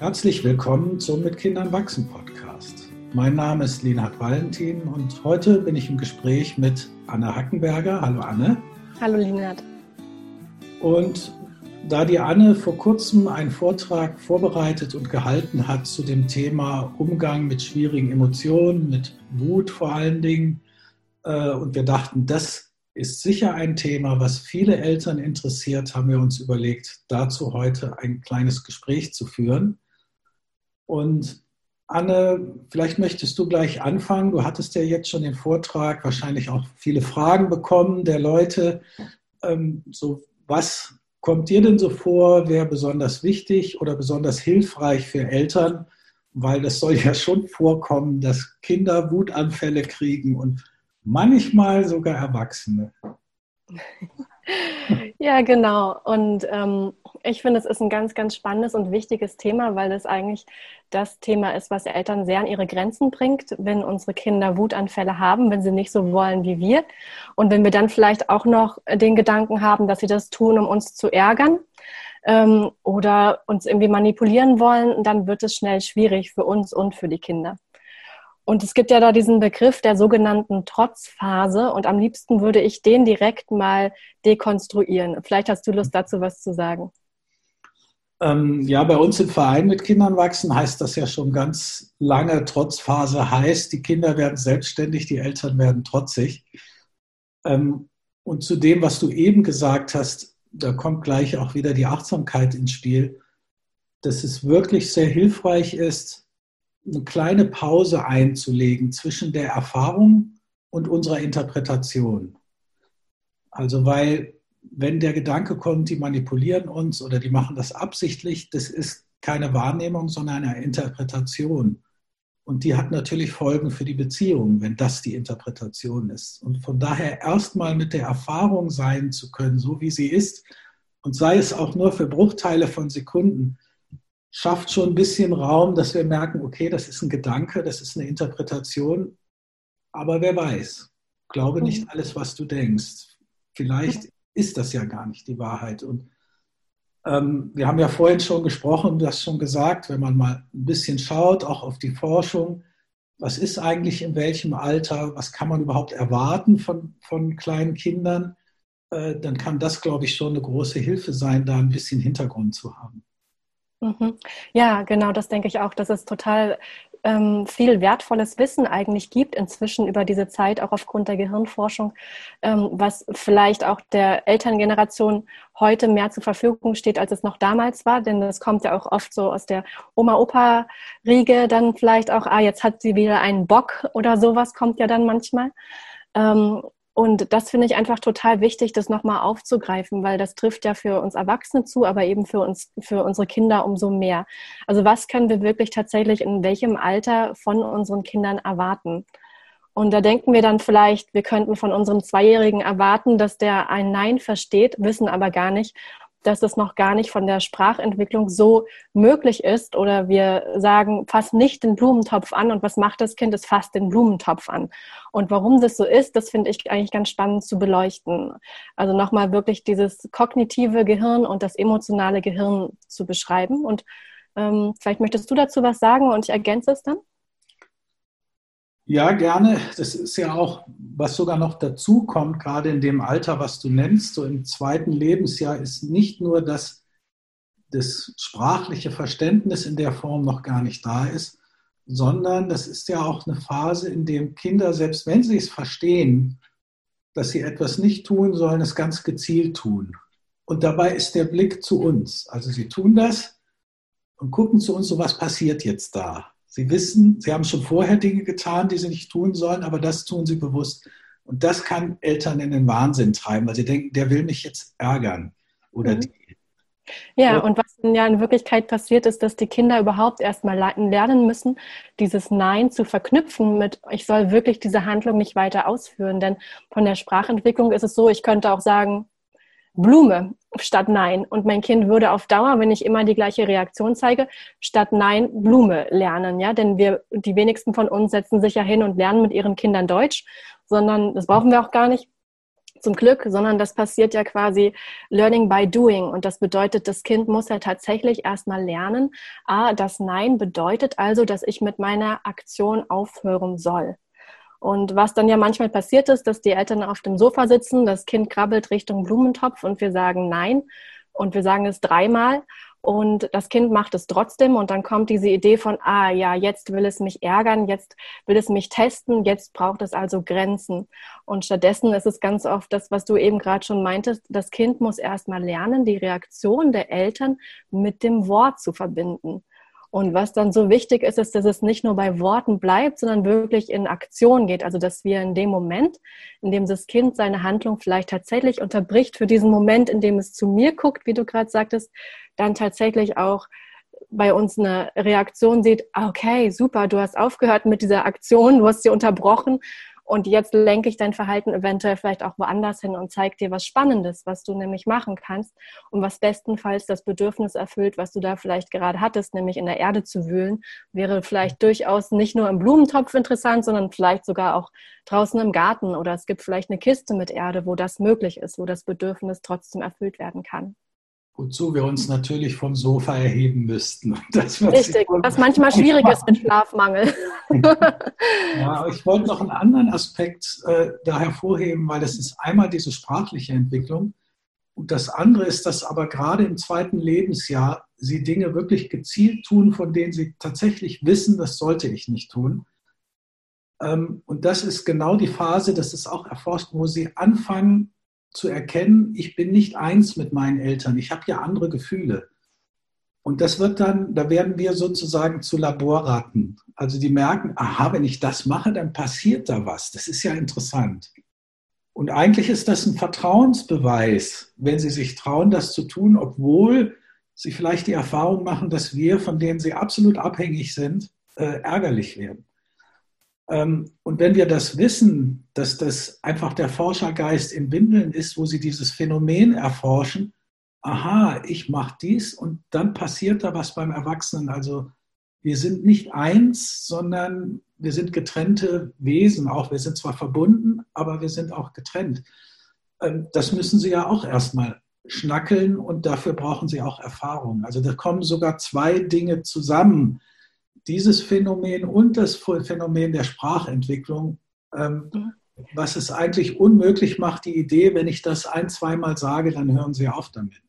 Herzlich willkommen zum Mit Kindern wachsen Podcast. Mein Name ist Linhard Valentin und heute bin ich im Gespräch mit Anne Hackenberger. Hallo Anne. Hallo Linhard. Und da die Anne vor kurzem einen Vortrag vorbereitet und gehalten hat zu dem Thema Umgang mit schwierigen Emotionen, mit Wut vor allen Dingen, äh, und wir dachten, das ist sicher ein Thema, was viele Eltern interessiert, haben wir uns überlegt, dazu heute ein kleines Gespräch zu führen. Und Anne, vielleicht möchtest du gleich anfangen. Du hattest ja jetzt schon den Vortrag, wahrscheinlich auch viele Fragen bekommen der Leute. Ähm, so, was kommt dir denn so vor, wäre besonders wichtig oder besonders hilfreich für Eltern? Weil das soll ja schon vorkommen, dass Kinder Wutanfälle kriegen und manchmal sogar Erwachsene. Ja, genau. Und ähm, ich finde, es ist ein ganz, ganz spannendes und wichtiges Thema, weil es eigentlich das Thema ist, was Eltern sehr an ihre Grenzen bringt, wenn unsere Kinder Wutanfälle haben, wenn sie nicht so wollen wie wir. Und wenn wir dann vielleicht auch noch den Gedanken haben, dass sie das tun, um uns zu ärgern ähm, oder uns irgendwie manipulieren wollen, dann wird es schnell schwierig für uns und für die Kinder. Und es gibt ja da diesen Begriff der sogenannten Trotzphase und am liebsten würde ich den direkt mal dekonstruieren. Vielleicht hast du Lust dazu was zu sagen. Ähm, ja, bei uns im Verein mit Kindern wachsen heißt das ja schon ganz lange. Trotzphase heißt, die Kinder werden selbstständig, die Eltern werden trotzig. Ähm, und zu dem, was du eben gesagt hast, da kommt gleich auch wieder die Achtsamkeit ins Spiel, dass es wirklich sehr hilfreich ist, eine kleine Pause einzulegen zwischen der Erfahrung und unserer Interpretation. Also weil wenn der Gedanke kommt, die manipulieren uns oder die machen das absichtlich, das ist keine Wahrnehmung, sondern eine Interpretation. Und die hat natürlich Folgen für die Beziehung, wenn das die Interpretation ist. Und von daher erstmal mit der Erfahrung sein zu können, so wie sie ist, und sei es auch nur für Bruchteile von Sekunden, schafft schon ein bisschen Raum, dass wir merken, okay, das ist ein Gedanke, das ist eine Interpretation, aber wer weiß, glaube nicht mhm. alles, was du denkst. Vielleicht ist das ja gar nicht die Wahrheit. Und ähm, wir haben ja vorhin schon gesprochen, du hast schon gesagt, wenn man mal ein bisschen schaut, auch auf die Forschung, was ist eigentlich in welchem Alter, was kann man überhaupt erwarten von, von kleinen Kindern, äh, dann kann das, glaube ich, schon eine große Hilfe sein, da ein bisschen Hintergrund zu haben. Mhm. Ja, genau, das denke ich auch. Das ist total ähm, viel wertvolles Wissen eigentlich gibt inzwischen über diese Zeit, auch aufgrund der Gehirnforschung, ähm, was vielleicht auch der Elterngeneration heute mehr zur Verfügung steht, als es noch damals war. Denn das kommt ja auch oft so aus der Oma-Opa-Riege dann vielleicht auch, ah, jetzt hat sie wieder einen Bock oder sowas kommt ja dann manchmal. Und das finde ich einfach total wichtig, das nochmal aufzugreifen, weil das trifft ja für uns Erwachsene zu, aber eben für uns, für unsere Kinder umso mehr. Also was können wir wirklich tatsächlich in welchem Alter von unseren Kindern erwarten? Und da denken wir dann vielleicht, wir könnten von unserem Zweijährigen erwarten, dass der ein Nein versteht, wissen aber gar nicht, dass es noch gar nicht von der Sprachentwicklung so möglich ist. Oder wir sagen, fass nicht den Blumentopf an. Und was macht das Kind? Es fasst den Blumentopf an. Und warum das so ist, das finde ich eigentlich ganz spannend zu beleuchten. Also nochmal wirklich dieses kognitive Gehirn und das emotionale Gehirn zu beschreiben. Und ähm, vielleicht möchtest du dazu was sagen und ich ergänze es dann. Ja, gerne. Das ist ja auch, was sogar noch dazu kommt, gerade in dem Alter, was du nennst, so im zweiten Lebensjahr, ist nicht nur, dass das sprachliche Verständnis in der Form noch gar nicht da ist, sondern das ist ja auch eine Phase, in der Kinder, selbst wenn sie es verstehen, dass sie etwas nicht tun sollen, es ganz gezielt tun. Und dabei ist der Blick zu uns. Also sie tun das und gucken zu uns, so was passiert jetzt da. Sie wissen, sie haben schon vorher Dinge getan, die sie nicht tun sollen, aber das tun sie bewusst. Und das kann Eltern in den Wahnsinn treiben, weil sie denken, der will mich jetzt ärgern oder mhm. die. Ja, und was ja in Wirklichkeit passiert ist, dass die Kinder überhaupt erstmal lernen müssen, dieses Nein zu verknüpfen mit, ich soll wirklich diese Handlung nicht weiter ausführen. Denn von der Sprachentwicklung ist es so, ich könnte auch sagen, Blume statt Nein. Und mein Kind würde auf Dauer, wenn ich immer die gleiche Reaktion zeige, statt Nein Blume lernen. Ja, denn wir, die wenigsten von uns setzen sich ja hin und lernen mit ihren Kindern Deutsch, sondern das brauchen wir auch gar nicht. zum Glück, sondern das passiert ja quasi Learning by Doing. Und das bedeutet, das Kind muss ja tatsächlich erstmal lernen, ah, das Nein bedeutet also, dass ich mit meiner Aktion aufhören soll. Und was dann ja manchmal passiert ist, dass die Eltern auf dem Sofa sitzen, das Kind krabbelt Richtung Blumentopf und wir sagen Nein. Und wir sagen es dreimal und das Kind macht es trotzdem und dann kommt diese Idee von, ah ja, jetzt will es mich ärgern, jetzt will es mich testen, jetzt braucht es also Grenzen. Und stattdessen ist es ganz oft das, was du eben gerade schon meintest, das Kind muss erstmal lernen, die Reaktion der Eltern mit dem Wort zu verbinden. Und was dann so wichtig ist, ist, dass es nicht nur bei Worten bleibt, sondern wirklich in Aktion geht. Also, dass wir in dem Moment, in dem das Kind seine Handlung vielleicht tatsächlich unterbricht, für diesen Moment, in dem es zu mir guckt, wie du gerade sagtest, dann tatsächlich auch bei uns eine Reaktion sieht, ah, okay, super, du hast aufgehört mit dieser Aktion, du hast sie unterbrochen und jetzt lenke ich dein Verhalten eventuell vielleicht auch woanders hin und zeige dir was Spannendes, was du nämlich machen kannst und was bestenfalls das Bedürfnis erfüllt, was du da vielleicht gerade hattest, nämlich in der Erde zu wühlen, wäre vielleicht durchaus nicht nur im Blumentopf interessant, sondern vielleicht sogar auch draußen im Garten oder es gibt vielleicht eine Kiste mit Erde, wo das möglich ist, wo das Bedürfnis trotzdem erfüllt werden kann. Wozu wir uns natürlich vom Sofa erheben müssten. Das, was Richtig, was manchmal schwierig ist mit Schlafmangel. ja, ich wollte noch einen anderen Aspekt äh, da hervorheben, weil das ist einmal diese sprachliche Entwicklung und das andere ist, dass aber gerade im zweiten Lebensjahr sie Dinge wirklich gezielt tun, von denen sie tatsächlich wissen, das sollte ich nicht tun. Ähm, und das ist genau die Phase, das ist auch erforscht, wo sie anfangen, zu erkennen, ich bin nicht eins mit meinen Eltern, ich habe ja andere Gefühle. Und das wird dann, da werden wir sozusagen zu Laborratten. Also die merken, aha, wenn ich das mache, dann passiert da was. Das ist ja interessant. Und eigentlich ist das ein Vertrauensbeweis, wenn sie sich trauen, das zu tun, obwohl sie vielleicht die Erfahrung machen, dass wir, von denen sie absolut abhängig sind, äh, ärgerlich werden. Ähm, und wenn wir das wissen, dass das einfach der Forschergeist in Windeln ist, wo sie dieses Phänomen erforschen, aha, ich mache dies und dann passiert da was beim Erwachsenen. Also wir sind nicht eins, sondern wir sind getrennte Wesen. Auch wir sind zwar verbunden, aber wir sind auch getrennt. Ähm, das müssen Sie ja auch erstmal schnackeln und dafür brauchen Sie auch Erfahrung. Also da kommen sogar zwei Dinge zusammen dieses Phänomen und das Phänomen der Sprachentwicklung, ähm, was es eigentlich unmöglich macht, die Idee, wenn ich das ein, zweimal sage, dann hören Sie auf damit.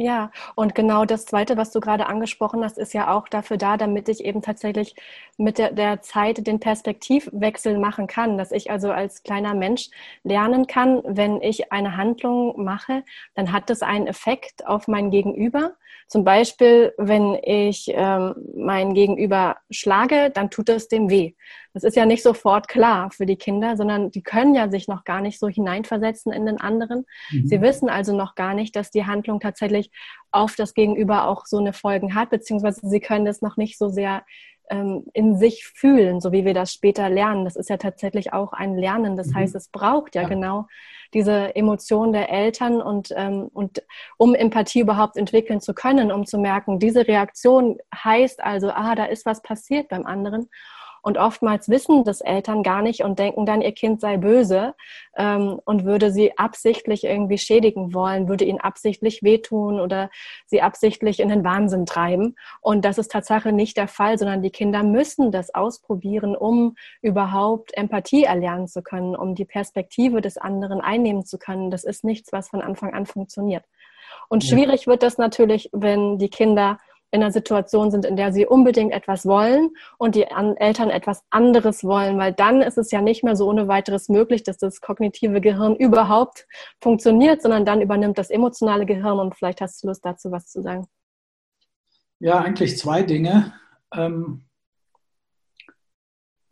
Ja, und genau das Zweite, was du gerade angesprochen hast, ist ja auch dafür da, damit ich eben tatsächlich mit der, der, Zeit den Perspektivwechsel machen kann, dass ich also als kleiner Mensch lernen kann, wenn ich eine Handlung mache, dann hat das einen Effekt auf mein Gegenüber. Zum Beispiel, wenn ich ähm, mein Gegenüber schlage, dann tut es dem weh. Das ist ja nicht sofort klar für die Kinder, sondern die können ja sich noch gar nicht so hineinversetzen in den anderen. Mhm. Sie wissen also noch gar nicht, dass die Handlung tatsächlich auf das Gegenüber auch so eine Folgen hat, beziehungsweise sie können das noch nicht so sehr in sich fühlen, so wie wir das später lernen. Das ist ja tatsächlich auch ein Lernen. Das mhm. heißt, es braucht ja, ja, genau diese Emotion der Eltern und, ähm, und um Empathie überhaupt entwickeln zu können, um zu merken, diese Reaktion heißt also, ah, da ist was passiert beim anderen. Und oftmals wissen das Eltern gar nicht und denken dann, ihr Kind sei böse ähm, und würde sie absichtlich irgendwie schädigen wollen, würde ihnen absichtlich wehtun oder sie absichtlich in den Wahnsinn treiben. Und das ist Tatsache nicht der Fall, sondern die Kinder müssen das ausprobieren, um überhaupt Empathie erlernen zu können, um die Perspektive des anderen einnehmen zu können. Das ist nichts, was von Anfang an funktioniert. Und schwierig wird das natürlich, wenn die Kinder in einer Situation sind, in der sie unbedingt etwas wollen und die Eltern etwas anderes wollen, weil dann ist es ja nicht mehr so ohne weiteres möglich, dass das kognitive Gehirn überhaupt funktioniert, sondern dann übernimmt das emotionale Gehirn und vielleicht hast du Lust dazu was zu sagen. Ja, eigentlich zwei Dinge. Ähm,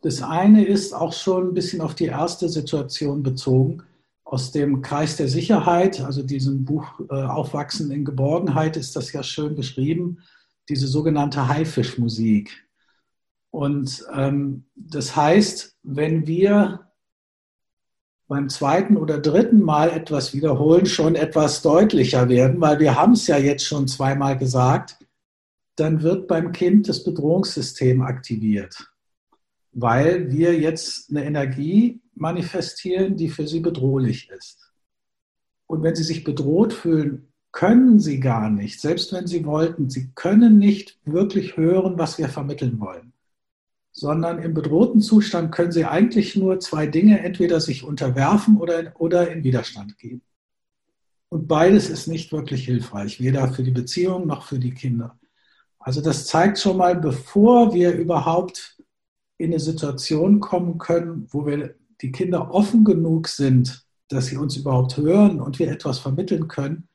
das eine ist auch schon ein bisschen auf die erste Situation bezogen. Aus dem Kreis der Sicherheit, also diesem Buch äh, Aufwachsen in Geborgenheit, ist das ja schön beschrieben diese sogenannte Haifischmusik. Und ähm, das heißt, wenn wir beim zweiten oder dritten Mal etwas wiederholen, schon etwas deutlicher werden, weil wir haben es ja jetzt schon zweimal gesagt, dann wird beim Kind das Bedrohungssystem aktiviert, weil wir jetzt eine Energie manifestieren, die für sie bedrohlich ist. Und wenn sie sich bedroht fühlen, können sie gar nicht, selbst wenn sie wollten, sie können nicht wirklich hören, was wir vermitteln wollen. Sondern im bedrohten Zustand können sie eigentlich nur zwei Dinge, entweder sich unterwerfen oder, oder in Widerstand gehen. Und beides ist nicht wirklich hilfreich, weder für die Beziehung noch für die Kinder. Also das zeigt schon mal, bevor wir überhaupt in eine Situation kommen können, wo wir die Kinder offen genug sind, dass sie uns überhaupt hören und wir etwas vermitteln können,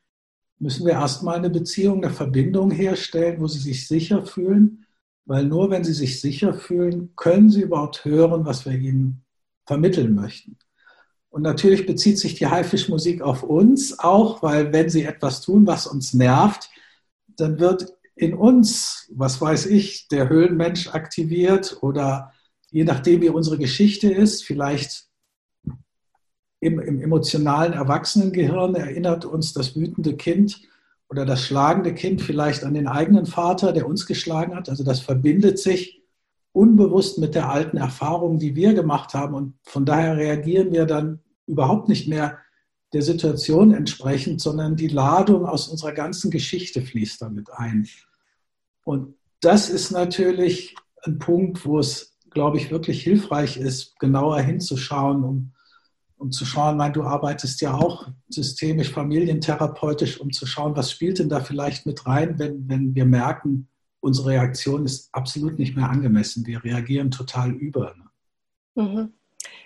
müssen wir erstmal eine Beziehung, eine Verbindung herstellen, wo sie sich sicher fühlen, weil nur wenn sie sich sicher fühlen, können sie überhaupt hören, was wir ihnen vermitteln möchten. Und natürlich bezieht sich die Haifischmusik auf uns auch, weil wenn sie etwas tun, was uns nervt, dann wird in uns, was weiß ich, der Höhlenmensch aktiviert oder je nachdem, wie unsere Geschichte ist, vielleicht im, im emotionalen Erwachsenengehirn erinnert uns das wütende Kind oder das schlagende Kind vielleicht an den eigenen Vater, der uns geschlagen hat. Also das verbindet sich unbewusst mit der alten Erfahrung, die wir gemacht haben. Und von daher reagieren wir dann überhaupt nicht mehr der Situation entsprechend, sondern die Ladung aus unserer ganzen Geschichte fließt damit ein. Und das ist natürlich ein Punkt, wo es, glaube ich, wirklich hilfreich ist, genauer hinzuschauen, um um zu schauen, mein, du arbeitest ja auch systemisch, familientherapeutisch, um zu schauen, was spielt denn da vielleicht mit rein, wenn, wenn wir merken, unsere Reaktion ist absolut nicht mehr angemessen. Wir reagieren total über. Ne? Mhm.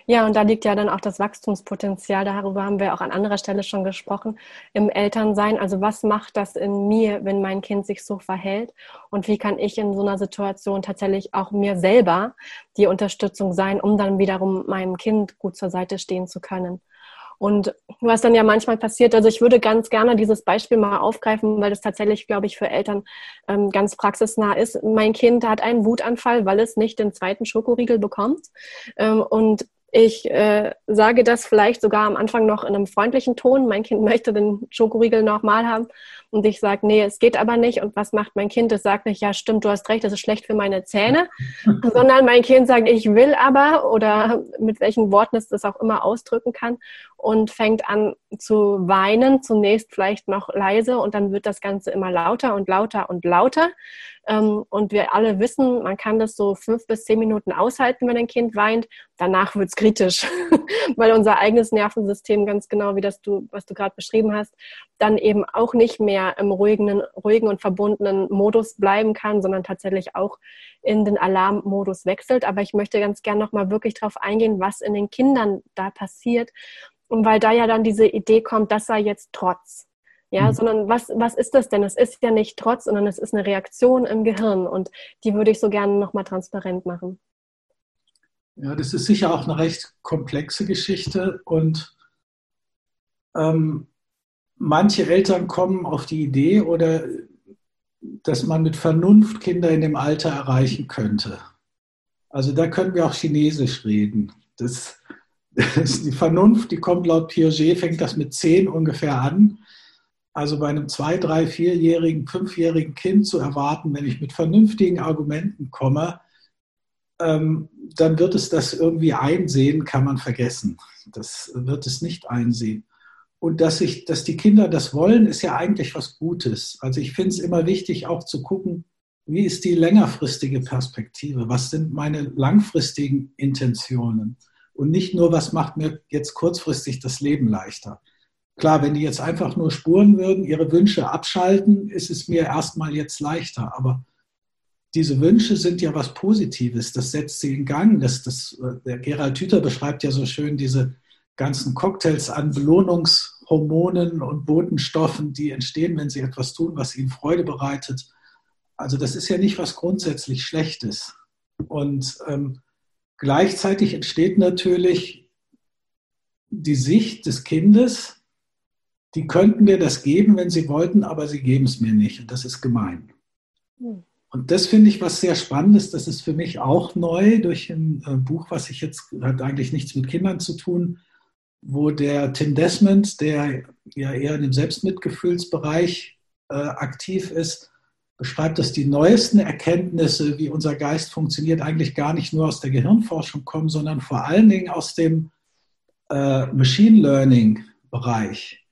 Ja, und da liegt ja dann auch das Wachstumspotenzial. Darüber haben wir auch an anderer Stelle schon gesprochen im Elternsein. Also was macht das in mir, wenn mein Kind sich so verhält? Und wie kann ich in so einer Situation tatsächlich auch mir selber die Unterstützung sein, um dann wiederum meinem Kind gut zur Seite stehen zu können? Und was dann ja manchmal passiert, also ich würde ganz gerne dieses Beispiel mal aufgreifen, weil das tatsächlich, glaube ich, für Eltern ähm, ganz praxisnah ist. Mein Kind hat einen Wutanfall, weil es nicht den zweiten Schokoriegel bekommt. Ähm, und ich äh, sage das vielleicht sogar am Anfang noch in einem freundlichen Ton. Mein Kind möchte den Schokoriegel nochmal haben. Und ich sage, nee, es geht aber nicht. Und was macht mein Kind? Es sagt nicht, ja, stimmt, du hast recht, das ist schlecht für meine Zähne. Sondern mein Kind sagt, ich will aber oder mit welchen Worten es das auch immer ausdrücken kann und fängt an zu weinen, zunächst vielleicht noch leise und dann wird das Ganze immer lauter und lauter und lauter. Ähm, und wir alle wissen, man kann das so fünf bis zehn Minuten aushalten, wenn ein Kind weint. Danach wird es kritisch, weil unser eigenes Nervensystem, ganz genau wie das du, was du gerade beschrieben hast, dann eben auch nicht mehr im ruhigen, ruhigen und verbundenen Modus bleiben kann, sondern tatsächlich auch in den Alarmmodus wechselt. Aber ich möchte ganz gern nochmal wirklich darauf eingehen, was in den Kindern da passiert. Und weil da ja dann diese Idee kommt, das sei jetzt Trotz. Ja, mhm. sondern was, was ist das denn? Es ist ja nicht Trotz, sondern es ist eine Reaktion im Gehirn und die würde ich so gerne nochmal transparent machen. Ja, das ist sicher auch eine recht komplexe Geschichte und ähm, manche Eltern kommen auf die Idee oder dass man mit Vernunft Kinder in dem Alter erreichen könnte. Also da können wir auch Chinesisch reden. Das, das die Vernunft, die kommt laut Piaget, fängt das mit zehn ungefähr an. Also bei einem zwei, drei, vierjährigen, fünfjährigen Kind zu erwarten, wenn ich mit vernünftigen Argumenten komme, ähm, dann wird es das irgendwie einsehen, kann man vergessen. Das wird es nicht einsehen. Und dass, ich, dass die Kinder das wollen, ist ja eigentlich was Gutes. Also ich finde es immer wichtig, auch zu gucken, wie ist die längerfristige Perspektive? Was sind meine langfristigen Intentionen? Und nicht nur, was macht mir jetzt kurzfristig das Leben leichter. Klar, wenn die jetzt einfach nur spuren würden, ihre Wünsche abschalten, ist es mir erstmal jetzt leichter. Aber diese Wünsche sind ja was Positives. Das setzt sie in Gang. Das, das, der Gerald Hüther beschreibt ja so schön diese ganzen Cocktails an Belohnungshormonen und Botenstoffen, die entstehen, wenn sie etwas tun, was ihnen Freude bereitet. Also das ist ja nicht was grundsätzlich Schlechtes. Und ähm, gleichzeitig entsteht natürlich die Sicht des Kindes, die könnten mir das geben, wenn sie wollten, aber sie geben es mir nicht. Und das ist gemein. Hm. Und das finde ich was sehr Spannendes. Das ist für mich auch neu durch ein äh, Buch, was ich jetzt, hat eigentlich nichts mit Kindern zu tun, wo der Tim Desmond, der ja eher in dem Selbstmitgefühlsbereich äh, aktiv ist, beschreibt, dass die neuesten Erkenntnisse, wie unser Geist funktioniert, eigentlich gar nicht nur aus der Gehirnforschung kommen, sondern vor allen Dingen aus dem äh, Machine Learning Bereich.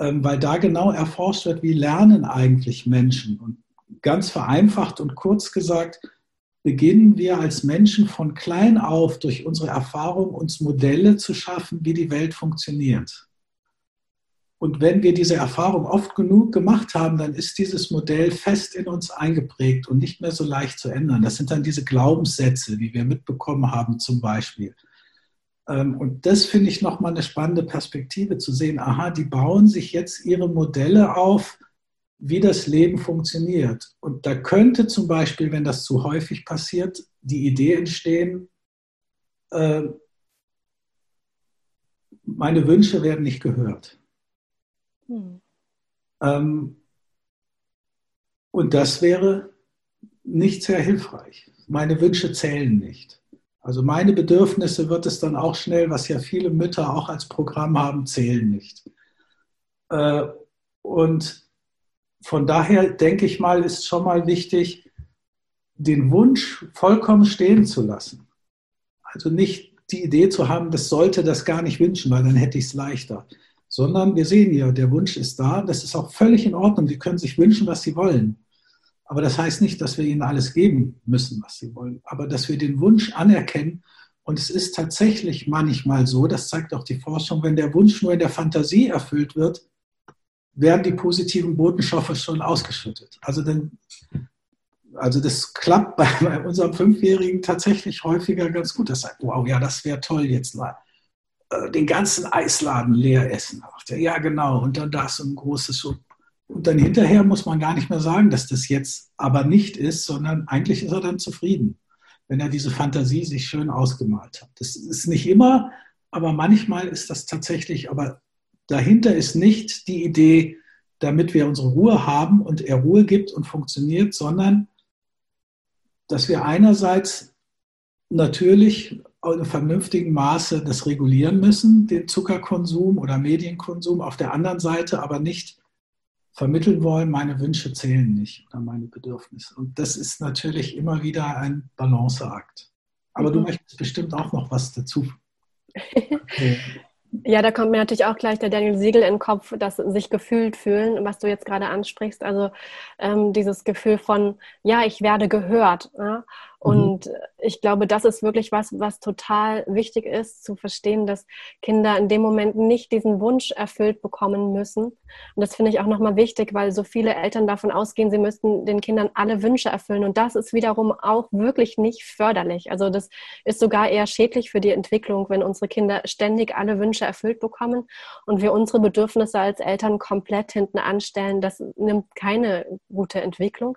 Ähm, weil da genau erforscht wird, wie lernen eigentlich Menschen. Und ganz vereinfacht und kurz gesagt, beginnen wir als Menschen von klein auf durch unsere Erfahrung uns Modelle zu schaffen, wie die Welt funktioniert. Und wenn wir diese Erfahrung oft genug gemacht haben, dann ist dieses Modell fest in uns eingeprägt und nicht mehr so leicht zu ändern. Das sind dann diese Glaubenssätze, die wir mitbekommen haben zum Beispiel. Ähm, und das finde ich nochmal eine spannende Perspektive zu sehen. Aha, die bauen sich jetzt ihre Modelle auf, wie das Leben funktioniert. Und da könnte zum Beispiel, wenn das zu häufig passiert, die Idee entstehen, äh, meine Wünsche werden nicht gehört. Hm. Ähm, und das wäre nicht sehr hilfreich. Meine Wünsche zählen nicht. Also meine Bedürfnisse wird es dann auch schnell, was ja viele Mütter auch als Programm haben, zählen nicht. Äh, und von daher denke ich mal, ist schon mal wichtig, den Wunsch vollkommen stehen zu lassen. Also nicht die Idee zu haben, das sollte das gar nicht wünschen, weil dann hätte ich es leichter sondern wir sehen ja, der Wunsch ist da, das ist auch völlig in Ordnung. Sie können sich wünschen, was sie wollen. Aber das heißt nicht, dass wir ihnen alles geben müssen, was sie wollen, aber dass wir den Wunsch anerkennen. Und es ist tatsächlich manchmal so, das zeigt auch die Forschung, wenn der Wunsch nur in der Fantasie erfüllt wird, werden die positiven Botenstoffe schon ausgeschüttet. Also, denn, also das klappt bei, bei unserem Fünfjährigen tatsächlich häufiger ganz gut. Das sagt, wow, ja, das wäre toll jetzt mal äh, den ganzen Eisladen leer essen. Ja, genau. Und dann das ein großes so. Und dann hinterher muss man gar nicht mehr sagen, dass das jetzt aber nicht ist, sondern eigentlich ist er dann zufrieden, wenn er diese Fantasie sich schön ausgemalt hat. Das ist nicht immer, aber manchmal ist das tatsächlich, aber dahinter ist nicht die Idee, damit wir unsere Ruhe haben und er Ruhe gibt und funktioniert, sondern dass wir einerseits natürlich in vernünftigem Maße das regulieren müssen, den Zuckerkonsum oder Medienkonsum, auf der anderen Seite aber nicht vermitteln wollen, meine Wünsche zählen nicht oder meine Bedürfnisse. Und das ist natürlich immer wieder ein Balanceakt. Aber mhm. du möchtest bestimmt auch noch was dazu. Ja, da kommt mir natürlich auch gleich der Daniel Siegel in den Kopf, dass sich gefühlt fühlen, was du jetzt gerade ansprichst. Also ähm, dieses Gefühl von, ja, ich werde gehört. Ja? Mhm. Und mhm. ich glaube, das ist wirklich was, was total wichtig ist, zu verstehen, dass Kinder in dem Moment nicht diesen Wunsch erfüllt bekommen müssen. Und das finde ich auch nochmal wichtig, weil so viele Eltern davon ausgehen, sie müssten den Kindern alle Wünsche erfüllen. Und das ist wiederum auch wirklich nicht förderlich. Also das ist sogar eher schädlich für die Entwicklung, wenn unsere Kinder ständig alle Wünsche erfüllt bekommen und wir unsere Bedürfnisse als Eltern komplett hinten anstellen. Das nimmt keine gute Entwicklung.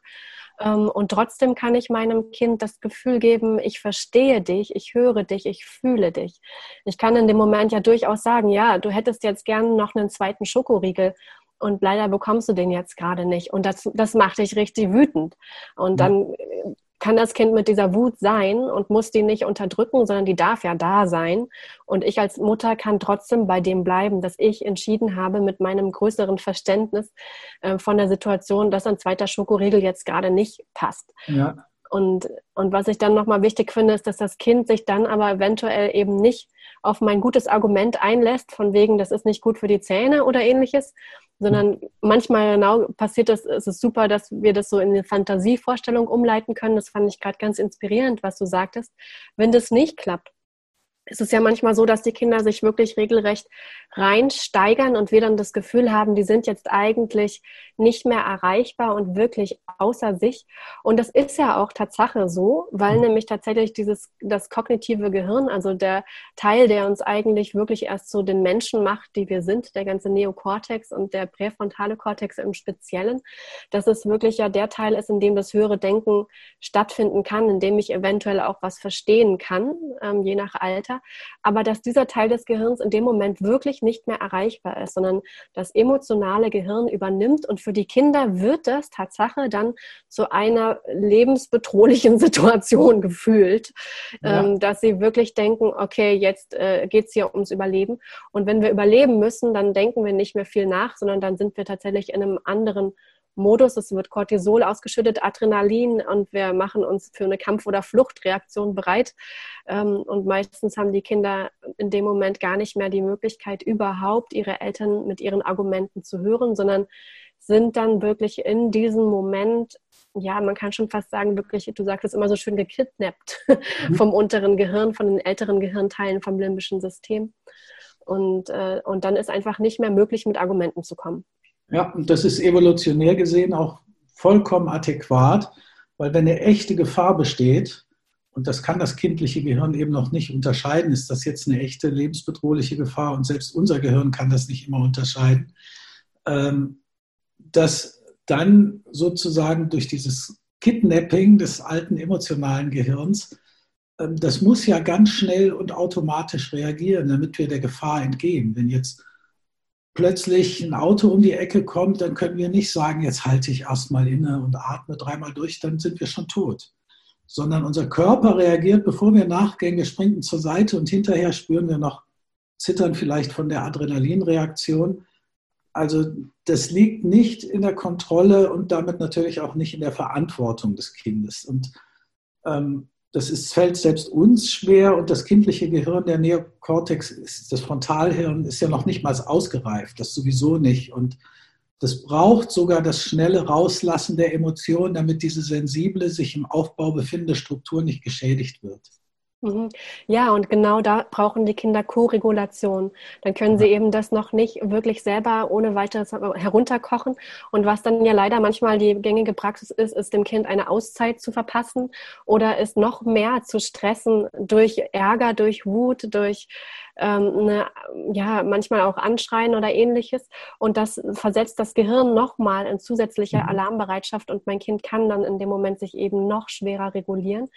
Ähm, und trotzdem kann ich meinem Kind das Gefühl geben, ich verstehe dich, ich höre dich, ich fühle dich. Ich kann in dem Moment ja durchaus sagen, ja, du hättest jetzt gerne noch einen zweiten Schokoriegel und leider bekommst du den jetzt gerade nicht. Und das, das macht dich richtig wütend. Und dann kann das Kind mit dieser Wut sein und muss die nicht unterdrücken, sondern die darf ja da sein. Und ich als Mutter kann trotzdem bei dem bleiben, dass ich entschieden habe mit meinem größeren Verständnis äh, von der Situation, dass ein zweiter Schokoriegel jetzt gerade nicht passt. Ja. Und, und was ich dann nochmal wichtig finde, ist, dass das Kind sich dann aber eventuell eben nicht auf mein gutes Argument einlässt, von wegen, das ist nicht gut für die Zähne oder ähnliches, sondern manchmal genau passiert das, es ist super, dass wir das so in eine Fantasievorstellung umleiten können. Das fand ich gerade ganz inspirierend, was du sagtest. Wenn das nicht klappt, es ist ja manchmal so, dass die Kinder sich wirklich regelrecht reinsteigern und wir dann das Gefühl haben, die sind jetzt eigentlich nicht mehr erreichbar und wirklich außer sich. Und das ist ja auch Tatsache so, weil nämlich tatsächlich dieses, das kognitive Gehirn, also der Teil, der uns eigentlich wirklich erst so den Menschen macht, die wir sind, der ganze Neokortex und der präfrontale Kortex im Speziellen, dass es wirklich ja der Teil ist, in dem das höhere Denken stattfinden kann, in dem ich eventuell auch was verstehen kann, ähm, je nach Alter aber dass dieser Teil des Gehirns in dem Moment wirklich nicht mehr erreichbar ist, sondern das emotionale Gehirn übernimmt und für die Kinder wird das Tatsache dann zu einer lebensbedrohlichen Situation gefühlt, ja. ähm, dass sie wirklich denken, okay, jetzt äh, geht es hier ums Überleben und wenn wir überleben müssen, dann denken wir nicht mehr viel nach, sondern dann sind wir tatsächlich in einem anderen Modus. Es wird Cortisol ausgeschüttet, Adrenalin und wir machen uns für eine Kampf- oder Fluchtreaktion bereit. Ähm, und meistens haben die Kinder in dem Moment gar nicht mehr die Möglichkeit, überhaupt ihre Eltern mit ihren Argumenten zu hören, sondern sind dann wirklich in diesem Moment, ja, man kann schon fast sagen, wirklich, du sagst es immer so schön, gekidnappt mhm. vom unteren Gehirn, von den älteren Gehirnteilen vom limbischen System. Und, äh, und dann ist einfach nicht mehr möglich, mit Argumenten zu kommen. Ja, und das ist evolutionär gesehen auch vollkommen adäquat, weil wenn eine echte Gefahr besteht, und das kann das kindliche Gehirn eben noch nicht unterscheiden, ist das jetzt eine echte lebensbedrohliche Gefahr und selbst unser Gehirn kann das nicht immer unterscheiden, ähm, dass dann sozusagen durch dieses Kidnapping des alten emotionalen Gehirns, ähm, das muss ja ganz schnell und automatisch reagieren, damit wir der Gefahr entgehen. Wenn jetzt plötzlich ein Auto um die Ecke kommt, dann können wir nicht sagen, jetzt halte ich erstmal inne und atme dreimal durch, dann sind wir schon tot. Sondern unser Körper reagiert, bevor wir nachgehen, wir springen zur Seite und hinterher spüren wir noch Zittern vielleicht von der Adrenalinreaktion. Also das liegt nicht in der Kontrolle und damit natürlich auch nicht in der Verantwortung des Kindes. Und ähm, das ist, fällt selbst uns schwer und das kindliche Gehirn, der Neokortex, ist, das Frontalhirn ist ja noch nicht mal ausgereift, das sowieso nicht. Und das braucht sogar das schnelle Rauslassen der Emotionen, damit diese sensible, sich im Aufbau befindende Struktur nicht geschädigt wird. Mhm. Ja, und genau da brauchen die Kinder Co-Regulation. Dann können sie eben das noch nicht wirklich selber ohne weiteres herunterkochen. Und was dann ja leider manchmal die gängige Praxis ist, ist dem Kind eine Auszeit zu verpassen oder es noch mehr zu stressen durch Ärger, durch Wut, durch ähm, eine, ja, manchmal auch Anschreien oder ähnliches. Und das versetzt das Gehirn nochmal in zusätzliche mhm. Alarmbereitschaft und mein Kind kann dann in dem Moment sich eben noch schwerer regulieren.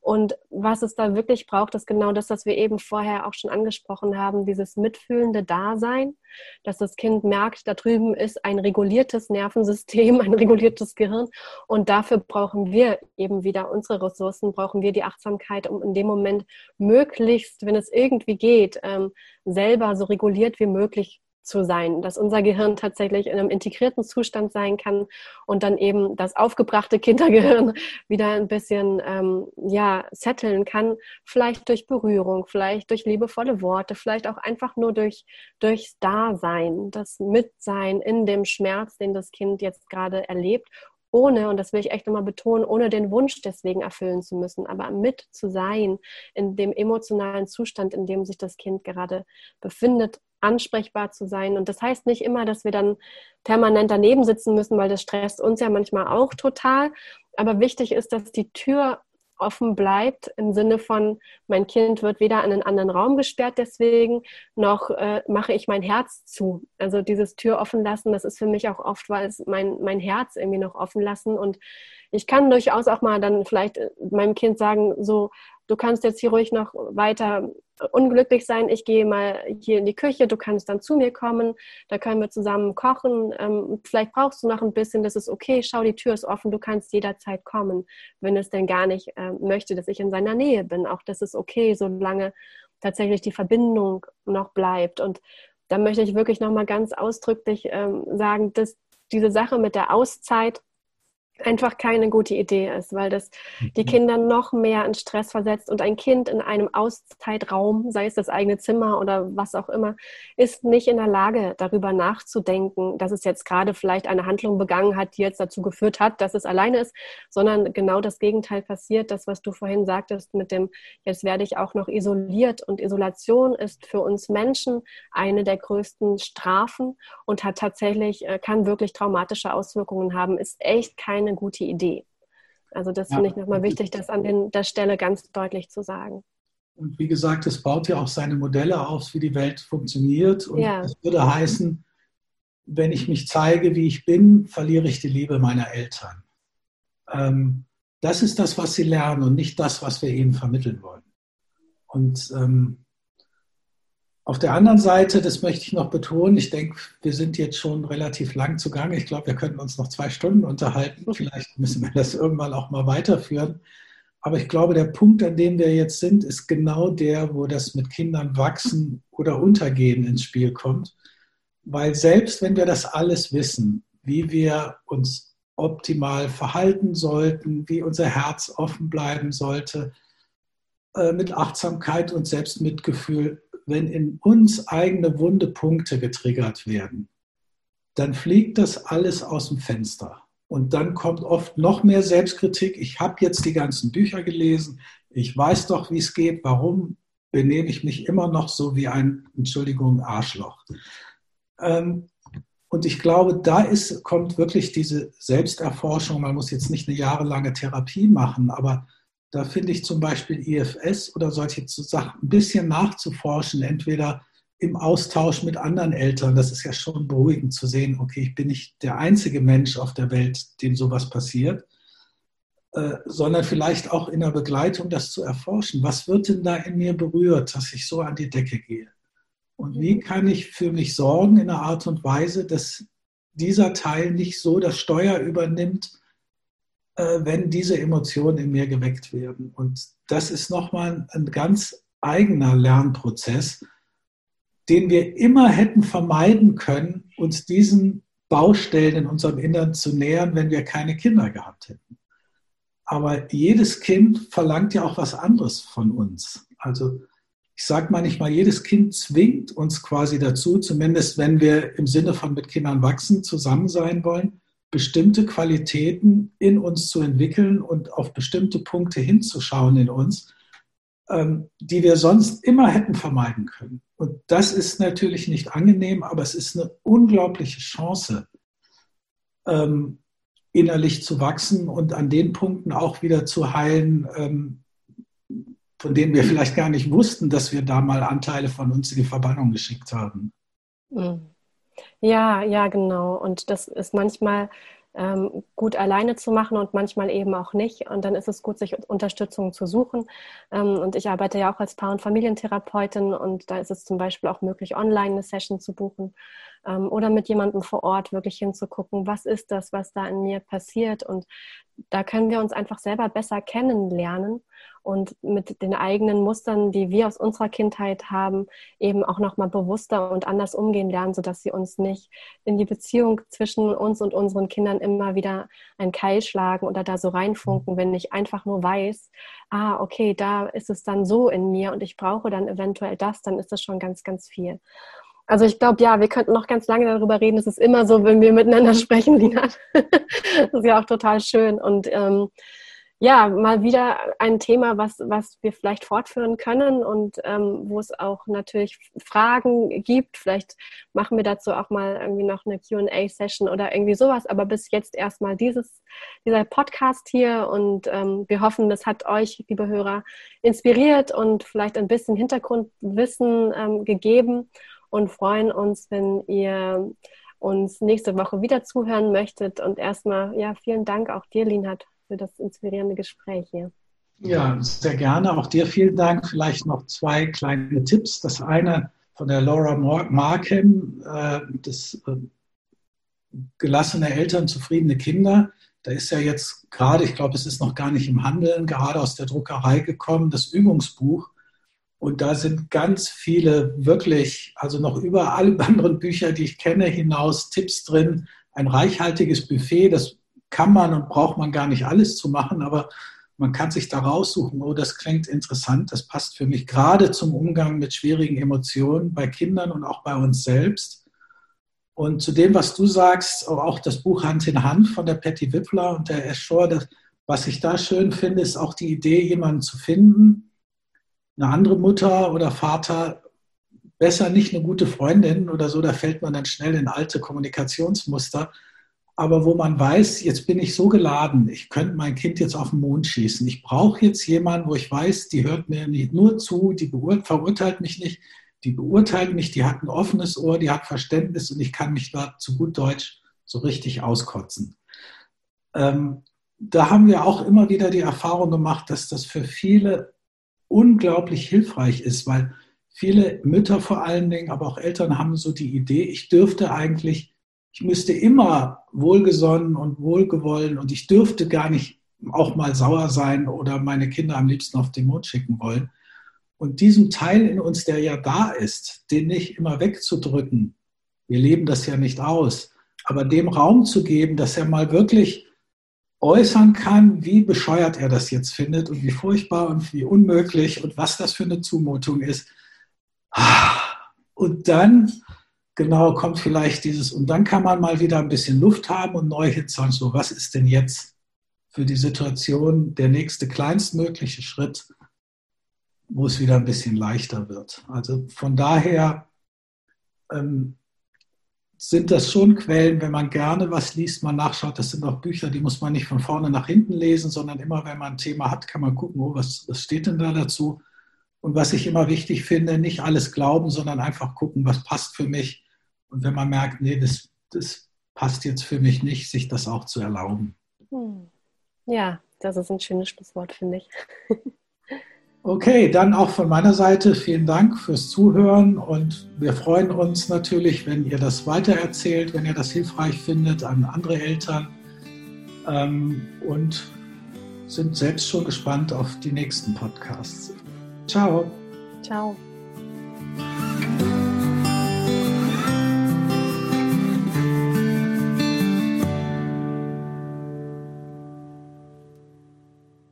Und was es da wirklich braucht, ist genau das, was wir eben vorher auch schon angesprochen haben, dieses mitfühlende Dasein, dass das Kind merkt, da drüben ist ein reguliertes Nervensystem, ein reguliertes Gehirn. Und dafür brauchen wir eben wieder unsere Ressourcen, brauchen wir die Achtsamkeit, um in dem Moment möglichst, wenn es irgendwie geht, ähm, selber so reguliert wie möglich zu sein, dass unser Gehirn tatsächlich in einem integrierten Zustand sein kann und dann eben das aufgebrachte Kindergehirn wieder ein bisschen ähm, ja setteln kann, vielleicht durch Berührung, vielleicht durch liebevolle Worte, vielleicht auch einfach nur durch durchs Dasein, das Mitsein in dem Schmerz, den das Kind jetzt gerade erlebt ohne, und das will ich echt nochmal betonen, ohne den Wunsch deswegen erfüllen zu müssen, aber mit zu sein in dem emotionalen Zustand, in dem sich das Kind gerade befindet ansprechbar zu sein. Und das heißt nicht immer, dass wir dann permanent daneben sitzen müssen, weil das stresst uns ja manchmal auch total. Aber wichtig ist, dass die Tür offen bleibt im Sinne von, mein Kind wird weder in einen anderen Raum gesperrt deswegen, noch äh, mache ich mein Herz zu. Also dieses Tür offen lassen, das ist für mich auch oft, weil es mein, mein Herz irgendwie noch offen lassen. Und ich kann durchaus auch mal dann vielleicht äh, meinem Kind sagen, so, du kannst jetzt hier ruhig noch weiter unglücklich sein. Ich gehe mal hier in die Küche, du kannst dann zu mir kommen, da können wir zusammen kochen. Ähm, vielleicht brauchst du noch ein bisschen, das ist okay, schau, die Tür ist offen, du kannst jederzeit kommen, wenn es denn gar nicht äh, möchte, dass ich in seiner Nähe bin. Auch das ist okay, solange tatsächlich die Verbindung noch bleibt. Und da möchte ich wirklich nochmal ganz ausdrücklich ähm, sagen, dass diese Sache mit der Auszeit, einfach keine gute Idee ist, weil das die mhm. Kinder noch mehr in Stress versetzt und ein Kind in einem Auszeitraum, sei es das eigene Zimmer oder was auch immer, ist nicht in der Lage, darüber nachzudenken, dass es jetzt gerade vielleicht eine Handlung begangen hat, die jetzt dazu geführt hat, dass es alleine ist, sondern genau das Gegenteil passiert, das, was du vorhin sagtest mit dem, jetzt werde ich auch noch isoliert und Isolation ist für uns Menschen eine der größten Strafen und hat tatsächlich, äh, kann wirklich traumatische Auswirkungen haben, ist echt keine eine gute Idee. Also das ja. finde ich nochmal wichtig, das an den, der Stelle ganz deutlich zu sagen. Und wie gesagt, es baut ja auch seine Modelle auf, wie die Welt funktioniert. Und ja. das würde heißen, wenn ich mich zeige, wie ich bin, verliere ich die Liebe meiner Eltern. Ähm, das ist das, was sie lernen und nicht das, was wir ihnen vermitteln wollen. Und ähm, auf der anderen Seite, das möchte ich noch betonen, ich denke, wir sind jetzt schon relativ lang zugange. Ich glaube, wir könnten uns noch zwei Stunden unterhalten. Vielleicht müssen wir das irgendwann auch mal weiterführen. Aber ich glaube, der Punkt, an dem wir jetzt sind, ist genau der, wo das mit Kindern wachsen oder untergehen ins Spiel kommt. Weil selbst wenn wir das alles wissen, wie wir uns optimal verhalten sollten, wie unser Herz offen bleiben sollte, äh, mit Achtsamkeit und Selbstmitgefühl, wenn in uns eigene wunde Punkte getriggert werden, dann fliegt das alles aus dem Fenster. Und dann kommt oft noch mehr Selbstkritik. Ich habe jetzt die ganzen Bücher gelesen. Ich weiß doch, wie es geht. Warum benehme ich mich immer noch so wie ein, Entschuldigung, Arschloch? Ähm, und ich glaube, da ist, kommt wirklich diese Selbsterforschung. Man muss jetzt nicht eine jahrelange Therapie machen, aber da finde ich zum Beispiel IFS oder solche Sachen ein bisschen nachzuforschen, entweder im Austausch mit anderen Eltern. Das ist ja schon beruhigend zu sehen, okay, ich bin nicht der einzige Mensch auf der Welt, dem sowas passiert, äh, sondern vielleicht auch in der Begleitung das zu erforschen. Was wird denn da in mir berührt, dass ich so an die Decke gehe? Und wie kann ich für mich sorgen in einer Art und Weise, dass dieser Teil nicht so das Steuer übernimmt, wenn diese Emotionen in mir geweckt werden. Und das ist nochmal ein ganz eigener Lernprozess, den wir immer hätten vermeiden können, uns diesen Baustellen in unserem Innern zu nähern, wenn wir keine Kinder gehabt hätten. Aber jedes Kind verlangt ja auch was anderes von uns. Also ich sage manchmal, jedes Kind zwingt uns quasi dazu, zumindest wenn wir im Sinne von mit Kindern wachsen, zusammen sein wollen, bestimmte Qualitäten in uns zu entwickeln und auf bestimmte Punkte hinzuschauen in uns, ähm, die wir sonst immer hätten vermeiden können. Und das ist natürlich nicht angenehm, aber es ist eine unglaubliche Chance, ähm, innerlich zu wachsen und an den Punkten auch wieder zu heilen, ähm, von denen wir vielleicht gar nicht wussten, dass wir da mal Anteile von uns in die Verbannung geschickt haben. Mhm. Ja, ja, genau. Und das ist manchmal ähm, gut alleine zu machen und manchmal eben auch nicht. Und dann ist es gut, sich Unterstützung zu suchen. Ähm, und ich arbeite ja auch als Paar- und Familientherapeutin und da ist es zum Beispiel auch möglich, online eine Session zu buchen ähm, oder mit jemandem vor Ort wirklich hinzugucken, was ist das, was da in mir passiert. Und da können wir uns einfach selber besser kennenlernen und mit den eigenen Mustern, die wir aus unserer Kindheit haben, eben auch nochmal bewusster und anders umgehen lernen, sodass sie uns nicht in die Beziehung zwischen uns und unseren Kindern immer wieder einen Keil schlagen oder da so reinfunken, wenn ich einfach nur weiß, ah, okay, da ist es dann so in mir und ich brauche dann eventuell das, dann ist das schon ganz, ganz viel. Also ich glaube, ja, wir könnten noch ganz lange darüber reden. Es ist immer so, wenn wir miteinander sprechen, Lina. das ist ja auch total schön. Und ähm, ja, mal wieder ein Thema, was, was wir vielleicht fortführen können und ähm, wo es auch natürlich Fragen gibt. Vielleicht machen wir dazu auch mal irgendwie noch eine QA-Session oder irgendwie sowas. Aber bis jetzt erstmal dieses, dieser Podcast hier und ähm, wir hoffen, das hat euch, liebe Hörer, inspiriert und vielleicht ein bisschen Hintergrundwissen ähm, gegeben und freuen uns, wenn ihr uns nächste Woche wieder zuhören möchtet. Und erstmal, ja, vielen Dank auch dir, Linhard, für das inspirierende Gespräch hier. Ja, sehr gerne. Auch dir vielen Dank. Vielleicht noch zwei kleine Tipps. Das eine von der Laura Markham, äh, das äh, gelassene Eltern, zufriedene Kinder. Da ist ja jetzt gerade, ich glaube, es ist noch gar nicht im Handeln, gerade aus der Druckerei gekommen, das Übungsbuch und da sind ganz viele wirklich, also noch über alle anderen Bücher, die ich kenne, hinaus Tipps drin. Ein reichhaltiges Buffet, das kann man und braucht man gar nicht alles zu machen, aber man kann sich da raussuchen, oh, das klingt interessant, das passt für mich gerade zum Umgang mit schwierigen Emotionen bei Kindern und auch bei uns selbst. Und zu dem, was du sagst, auch das Buch Hand in Hand von der Patty Wippler und der Eschor, was ich da schön finde, ist auch die Idee, jemanden zu finden, eine andere Mutter oder Vater besser nicht eine gute Freundin oder so, da fällt man dann schnell in alte Kommunikationsmuster. Aber wo man weiß, jetzt bin ich so geladen, ich könnte mein Kind jetzt auf den Mond schießen. Ich brauche jetzt jemanden, wo ich weiß, die hört mir nicht nur zu, die verurteilt mich nicht, die beurteilt mich, die hat ein offenes Ohr, die hat Verständnis und ich kann mich da zu gut Deutsch so richtig auskotzen. Ähm, da haben wir auch immer wieder die Erfahrung gemacht, dass das für viele unglaublich hilfreich ist, weil viele Mütter vor allen Dingen, aber auch Eltern haben so die Idee, ich dürfte eigentlich, ich müsste immer wohlgesonnen und wohlgewollen und ich dürfte gar nicht auch mal sauer sein oder meine Kinder am liebsten auf den Mond schicken wollen. Und diesem Teil in uns, der ja da ist, den nicht immer wegzudrücken, wir leben das ja nicht aus, Aber dem Raum zu geben, dass er mal wirklich äußern kann, wie bescheuert er das jetzt findet und wie furchtbar und wie unmöglich und was das für eine Zumutung ist. Und dann, genau, kommt vielleicht dieses, und dann kann man mal wieder ein bisschen Luft haben und neu hinzahlen, so, was ist denn jetzt für die Situation der nächste kleinstmögliche Schritt, wo es wieder ein bisschen leichter wird. Also von daher ähm, sind das schon Quellen, wenn man gerne was liest, man nachschaut. Das sind auch Bücher, die muss man nicht von vorne nach hinten lesen, sondern immer, wenn man ein Thema hat, kann man gucken, oh, was, was steht denn da dazu? Und was ich immer wichtig finde, nicht alles glauben, sondern einfach gucken, was passt für mich. Und wenn man merkt, nee, das, das passt jetzt für mich nicht, sich das auch zu erlauben. Hm. Ja, das ist ein schönes Schlusswort, finde ich. Okay, dann auch von meiner Seite vielen Dank fürs Zuhören und wir freuen uns natürlich, wenn ihr das weitererzählt, wenn ihr das hilfreich findet an andere Eltern ähm, und sind selbst schon gespannt auf die nächsten Podcasts. Ciao. Ciao.